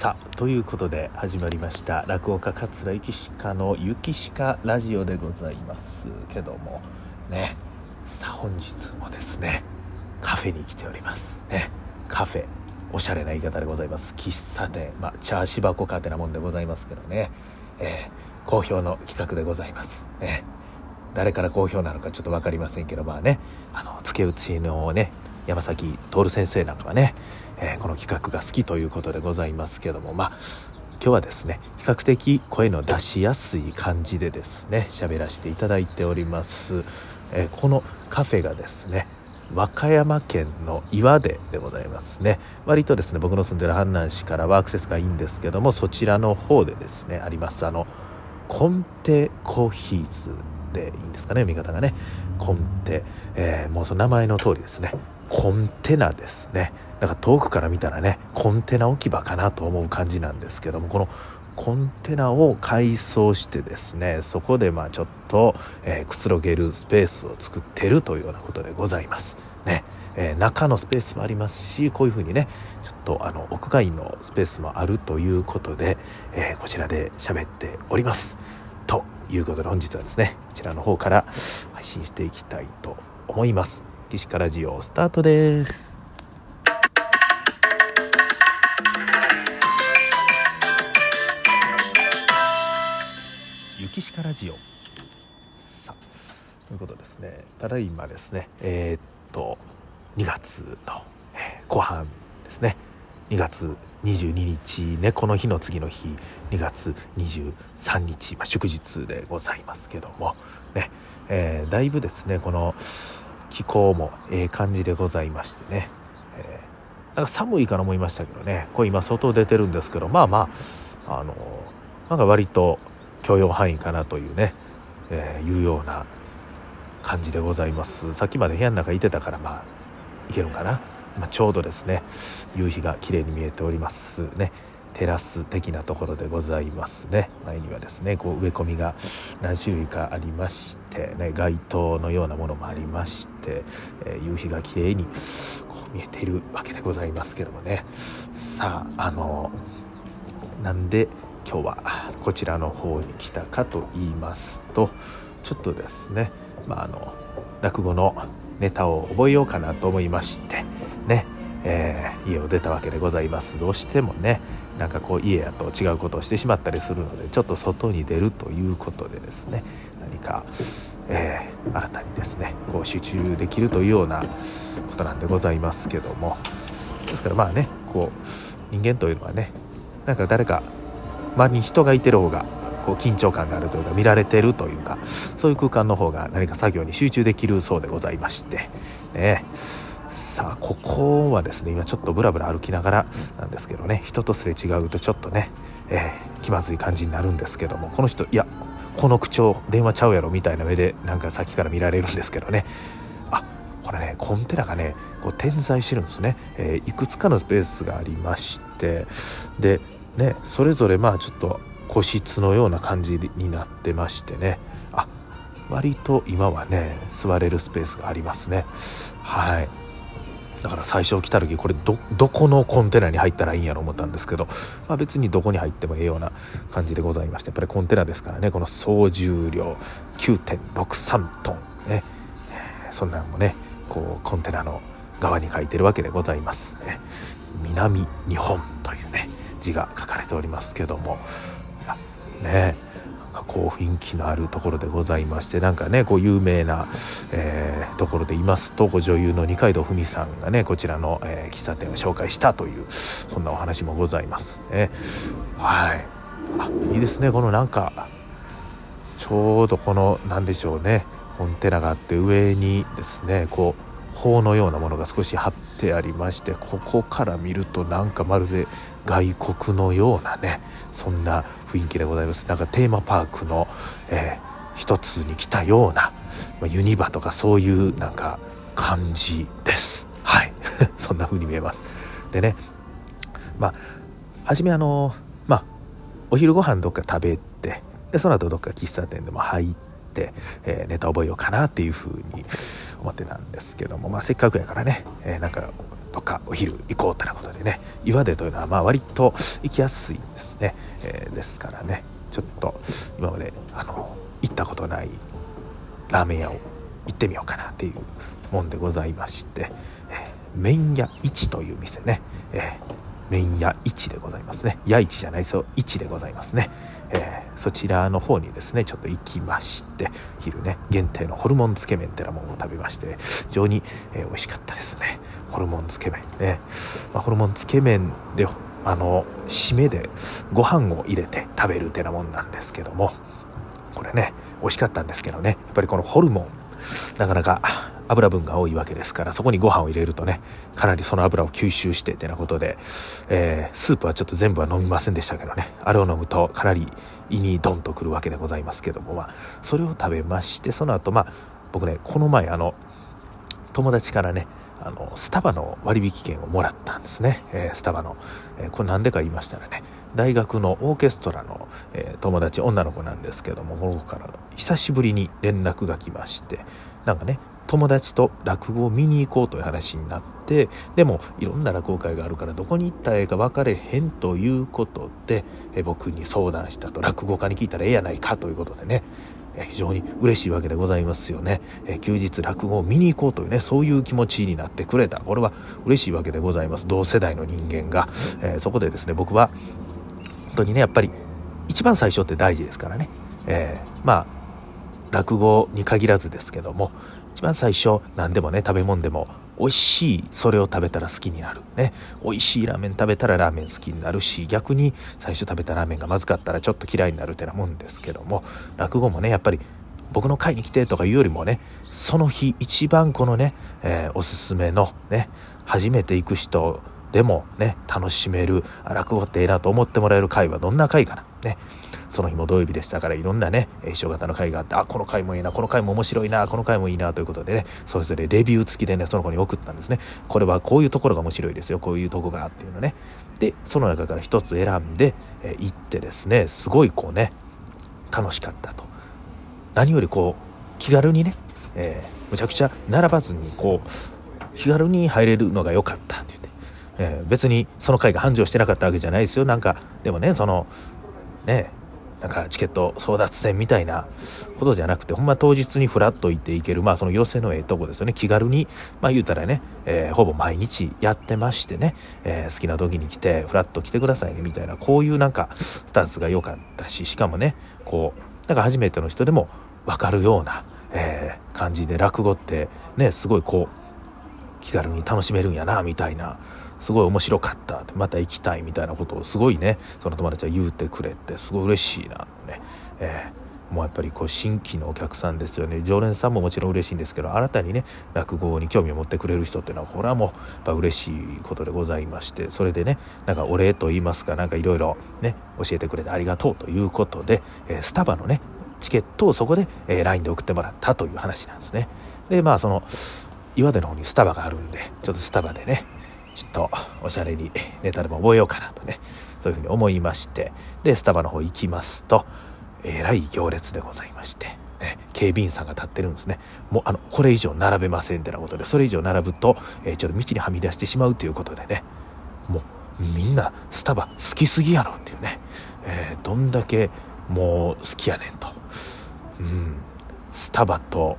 さということで始まりました落語家桂幸鹿の「雪鹿ラジオ」でございますけども。ねさあ本日もですねカフェに来ております。ねカフェおしゃれな言い方でございます。喫茶店まあチャーシバコカテなもんでございますけどね、えー、好評の企画でございます。ね誰から好評なのかちょっと分かりませんけどまあねあの付け打ちのね山崎徹先生なんかはねえー、この企画が好きということでございますけどもまあ今日はですね比較的声の出しやすい感じでですね喋らせていただいております、えー、このカフェがですね和歌山県の岩出でございますね。割とですね僕の住んでる阪南市からはアクセスがいいんですけどもそちらの方でですねありますあのコンテコーヒーズでいいんですかね見方がね。コンテ、えー、もうその名前の通りですね。コンテナですね。だから遠くから見たらねコンテナ置き場かなと思う感じなんですけどもこのコンテナを改装してですねそこでまあちょっと、えー、くつろげるスペースを作ってるというようなことでございます。ね、えー、中のスペースもありますしこういうふうにねちょっとあの屋外のスペースもあるということで、えー、こちらで喋っております。ということで本日はですねこちらの方から配信していきたいと思います。岸からジオスタートです。雪鹿ラジオさあということですね。ただいまですね。えー、っと2月の、えー、後半ですね。2月22日ねこの日の次の日。2月23日、まあ、祝日でございますけども。ね、えー、だいぶですねこの気候もええ感じでございましてね、えー、なんか寒いかな思いましたけどね。これ今外出てるんですけどまあまああのなんか割と許容範囲かなというね、えー、いうような感じでございます。さっきまで部屋の中いてたからまあいけるかな、まあ、ちょうどですね。夕日が綺麗に見えておりますね。テラス的なところでございますね。前にはですねこう植え込みが何種類かありましてね街灯のようなものもありまして、えー、夕日が綺麗にこう見えているわけでございますけどもね。さああのなんで今日はこちらの方に来たかと言いますとちょっとですね、まあ、あの落語のネタを覚えようかなと思いましてえー、家を出たわけでございます。どうしてもねなんかこう家やと違うことをしてしまったりするのでちょっと外に出るということでですね何か、えー、新たにですねこう集中できるというようなことなんでございますけども。ですからまあねこう人間というのはねなんか誰か周りに人がいてる方がこう緊張感があるというか見られてるというかそういう空間の方が何か作業に集中できるそうでございましてね。さあここはですね今ちょっとブラブラ歩きながらなんですけどね人とすれ違うとちょっとね、えー、気まずい感じになるんですけどもこの人いやこの口調電話ちゃうやろみたいな目でなんかさっきから見られるんですけどね。あこれねコンテナがねこう点在してるんですね、えー、いくつかのスペースがありましてでねそれぞれまあちょっと個室のような感じになってましてね。あ割と今はね座れるスペースがありますね。はい。だから最初来た時これどどこのコンテナに入ったらいいんやろ思ったんですけど、まあ、別にどこに入ってもええような感じでございましてやっぱりコンテナですからねこの総重量9.63トンねそんなんもねこうコンテナの側に書いてるわけでございます、ね、南日本というね字が書かれておりますけども。ね。こう雰囲気のあるところでございましてなんかねこう有名な、えー、ところで言いますと女優の二階堂ふみさんがねこちらの、えー、喫茶店を紹介したというそんなお話もございます。ねはい。あいいですね。このなんかちょうどこの何でしょうね。コンテナがあって上にですねこう砲のようなものが少し貼ってありましてここから見るとなんかまるで外国のようなねそんな雰囲気でございます。なんかテーマパークの、えー、一つに来たような、まあ、ユニバとかそういうなんか感じです。はい。そんな風に見えます。でねまあ初めあのまあお昼ご飯どっか食べてでその後どっか喫茶店でも入って、え、ネタ覚えようかなっていう風に思ってたんですけども、まあ、せっかくやからね、え、なんかどっかお昼行こうということでね岩出というのはまあ割と行きやすいんですね、えー、ですからねちょっと今まであの行ったことないラーメン屋を行ってみようかなっていうもんでございまして、えー、麺屋一という店ね、えー、麺屋一でございますね。屋一じゃないですよ一でございますね、えー、そちらの方にですねちょっと行きまして昼ね限定のホルモンつけ麺ってなものを食べまして非常に、えー、美味しかったですね。ホルモンつけ麺。ね、まあ、ホルモンつけ麺であの締めでご飯を入れて食べるってなもんなんですけどもこれね美味しかったんですけどね。やっぱりこのホルモンなかなか油分が多いわけですからそこにご飯を入れるとねかなりその油を吸収してってなことで、えー、スープはちょっと全部は飲みませんでしたけどねあれを飲むとかなり胃にドンとくるわけでございますけども、まあ、それを食べましてその後まあ僕ねこの前あの友達からねあのスタバの割引券をもらったんですね、えー、スタバの、えー、これ何でか言いましたらね大学のオーケストラの、えー、友達女の子なんですけどもこの子から久しぶりに連絡が来ましてなんかね友達と落語を見に行こうという話になってでもいろんな落語会があるからどこに行ったらええか分かれへんということでえ僕に相談したと。落語家に聞いたらええやないかということでね。非常に嬉しいわけでございますよね、え休日落語を見に行こうというねそういう気持ちになってくれた。これは嬉しいわけでございます。同世代の人間が、えそこでですね僕は本当にねやっぱり一番最初って大事ですからね、えー、まあ落語に限らずですけども一番最初何でもね食べ物でも美味しいそれを食べたら好きになる。ね。美味しいラーメン食べたらラーメン好きになるし逆に最初食べたラーメンがまずかったらちょっと嫌いになるってなもんですけども。落語もねやっぱり僕の会に来てとかいうよりもねその日一番このね、えー、おすすめのね初めて行く人でもね楽しめる落語ってええなと思ってもらえる会はどんな会かな。ね。その日も土曜日でしたからいろんなね師匠方の会があってあこの回もいいなこの回も面白いなこの回もいいなということでねそれぞれレビュー付きでねその子に送ったんですね。これはこういうところが面白いですよこういうとこがっていうのね。でその中から一つ選んで、え行ってですねすごいこうね楽しかったと。何よりこう気軽にね、えー、むちゃくちゃ並ばずにこう気軽に入れるのが良かったって言って、えー、別にその回が繁盛してなかったわけじゃないですよ。なんかでもねそのねなんかチケット争奪戦みたいなことじゃなくてほんま当日にフラッと行っていけるまあその寄せのええとこですよね。気軽にまあ言うたらね、えー、ほぼ毎日やってましてね、えー、好きな時に来てフラッと来てくださいねみたいなこういうなんかスタンスが良かったししかもねこうなんか初めての人でも分かるような、えー、感じで落語ってねすごいこう気軽に楽しめるんやなみたいなすごい面白かった。また行きたいみたいなことをすごいねその友達は言うてくれてすごい嬉しいなね、えー、もうやっぱりこう新規のお客さんですよね。常連さんももちろん嬉しいんですけど新たにね落語に興味を持ってくれる人っていうのはこれはもうやっぱ嬉しいことでございましてそれでねなんかお礼と言いますかなんかいろいろね教えてくれてありがとうということで、えー、スタバのねチケットをそこで、えー、LINE で送ってもらったという話なんですね。でまあその岩手の方にスタバがあるんでちょっとスタバでねちょっとおしゃれにネタでも覚えようかなとねそういうふうに思いましてでスタバの方行きますとえらい行列でございまして、ね、警備員さんが立ってるんですね。もうあのこれ以上並べませんってなことでそれ以上並ぶと、えー、ちょっと道にはみ出してしまうということでねもうみんなスタバ好きすぎやろっていうね、えー、どんだけもう好きやねんと、うん、スタバと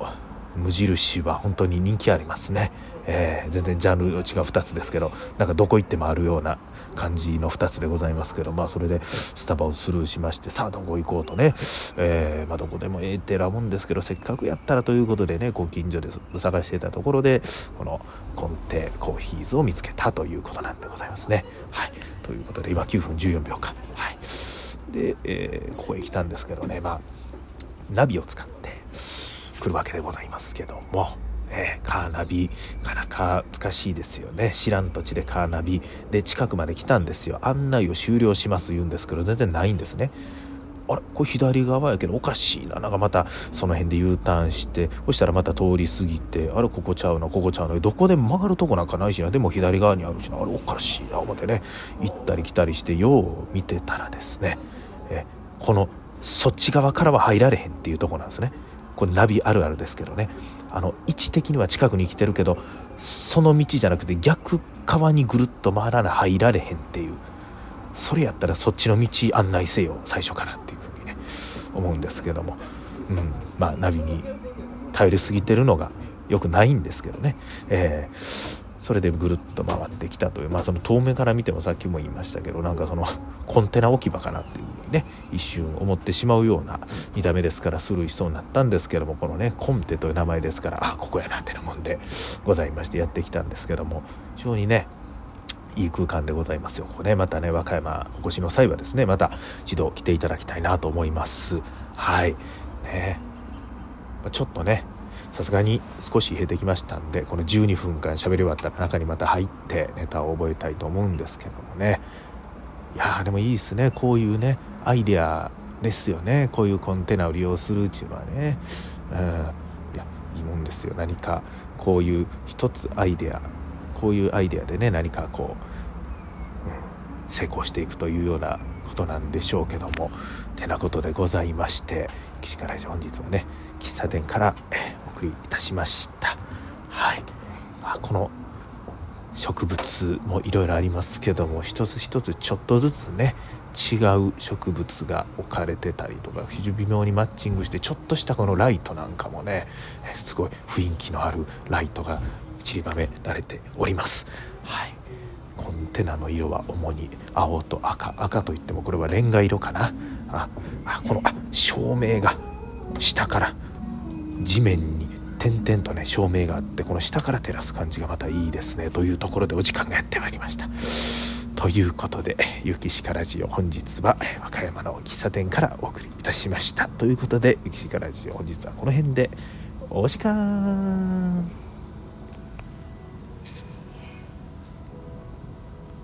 無印は本当に人気ありますね、えー、全然ジャンル違う2つですけどなんかどこ行ってもあるような感じの2つでございますけどまあそれでスタバをスルーしましてさあどこ行こうとね、えー、まあ、どこでもええってなもんですけどせっかくやったらということでねご近所で探していたところでこのコンテコーヒーズを見つけたということなんでございますね。はい、ということで今9分14秒か。はい、で、えー、ここへ来たんですけどねまあナビを使って来るわけでございますけども。ね、カーナビ、なかなか難しいですよね。知らん土地でカーナビ。で、近くまで来たんですよ。案内を終了します言うんですけど、全然ないんですね。あれ？これ左側やけどおかしいな。なんかまたその辺で U ターンして、そしたらまた通り過ぎて、あれここちゃうな、ここちゃうな。どこでも曲がるとこなんかないしな。でも左側にあるしな。あれおかしいな、思ってね。行ったり来たりして、よう見てたらですね、えこのそっち側からは入られへんっていうとこなんですね。これナビあるあるですけどね。あの位置的には近くに来てるけどその道じゃなくて逆側にぐるっと回らな入られへんっていう。それやったらそっちの道案内せよ最初からっていうふうにね思うんですけども、うん、まあナビに頼りすぎてるのがよくないんですけどね、えー、それでぐるっと回ってきたという、まあ、その遠目から見てもさっきも言いましたけどなんかその コンテナ置き場かなっていうふうにね一瞬思ってしまうような見た目ですからスルーしそうになったんですけどもこのねコンテという名前ですからあここやなってなもんでございましてやってきたんですけども非常にねいい空間でございますよ。ここね、またね、和歌山お越しの際はですね、また一度来ていただきたいなと思います。はい。ね。ちょっとね、さすがに少し減ってきましたんでこの12分間喋り終わったら中にまた入ってネタを覚えたいと思うんですけどもね。いやでもいいですね。こういうねアイデアですよね。こういうコンテナを利用するっていうのはね、うん、いやいいもんですよ。何かこういう一つアイデア。こういうアイデアでね何かこう、うん、成功していくというようなことなんでしょうけども。てなことでございまして岸から本日もね喫茶店から、りいたしました。はい。あこの植物もいろいろありますけども一つ一つちょっとずつね違う植物が置かれてたりとか非常に微妙にマッチングしてちょっとしたこのライトなんかもねすごい雰囲気のあるライトが散りばめられております。はい。コンテナの色は主に青と赤。赤といってもこれはレンガ色かな。ああこのあ照明が下から地面に点々とね照明があってこの下から照らす感じがまたいいですねというところでお時間がやってまいりました。ということで「ゆきしかラジオ」本日は和歌山の喫茶店からお送りいたしました。ということで「ゆきしかラジオ」本日はこの辺でお時間。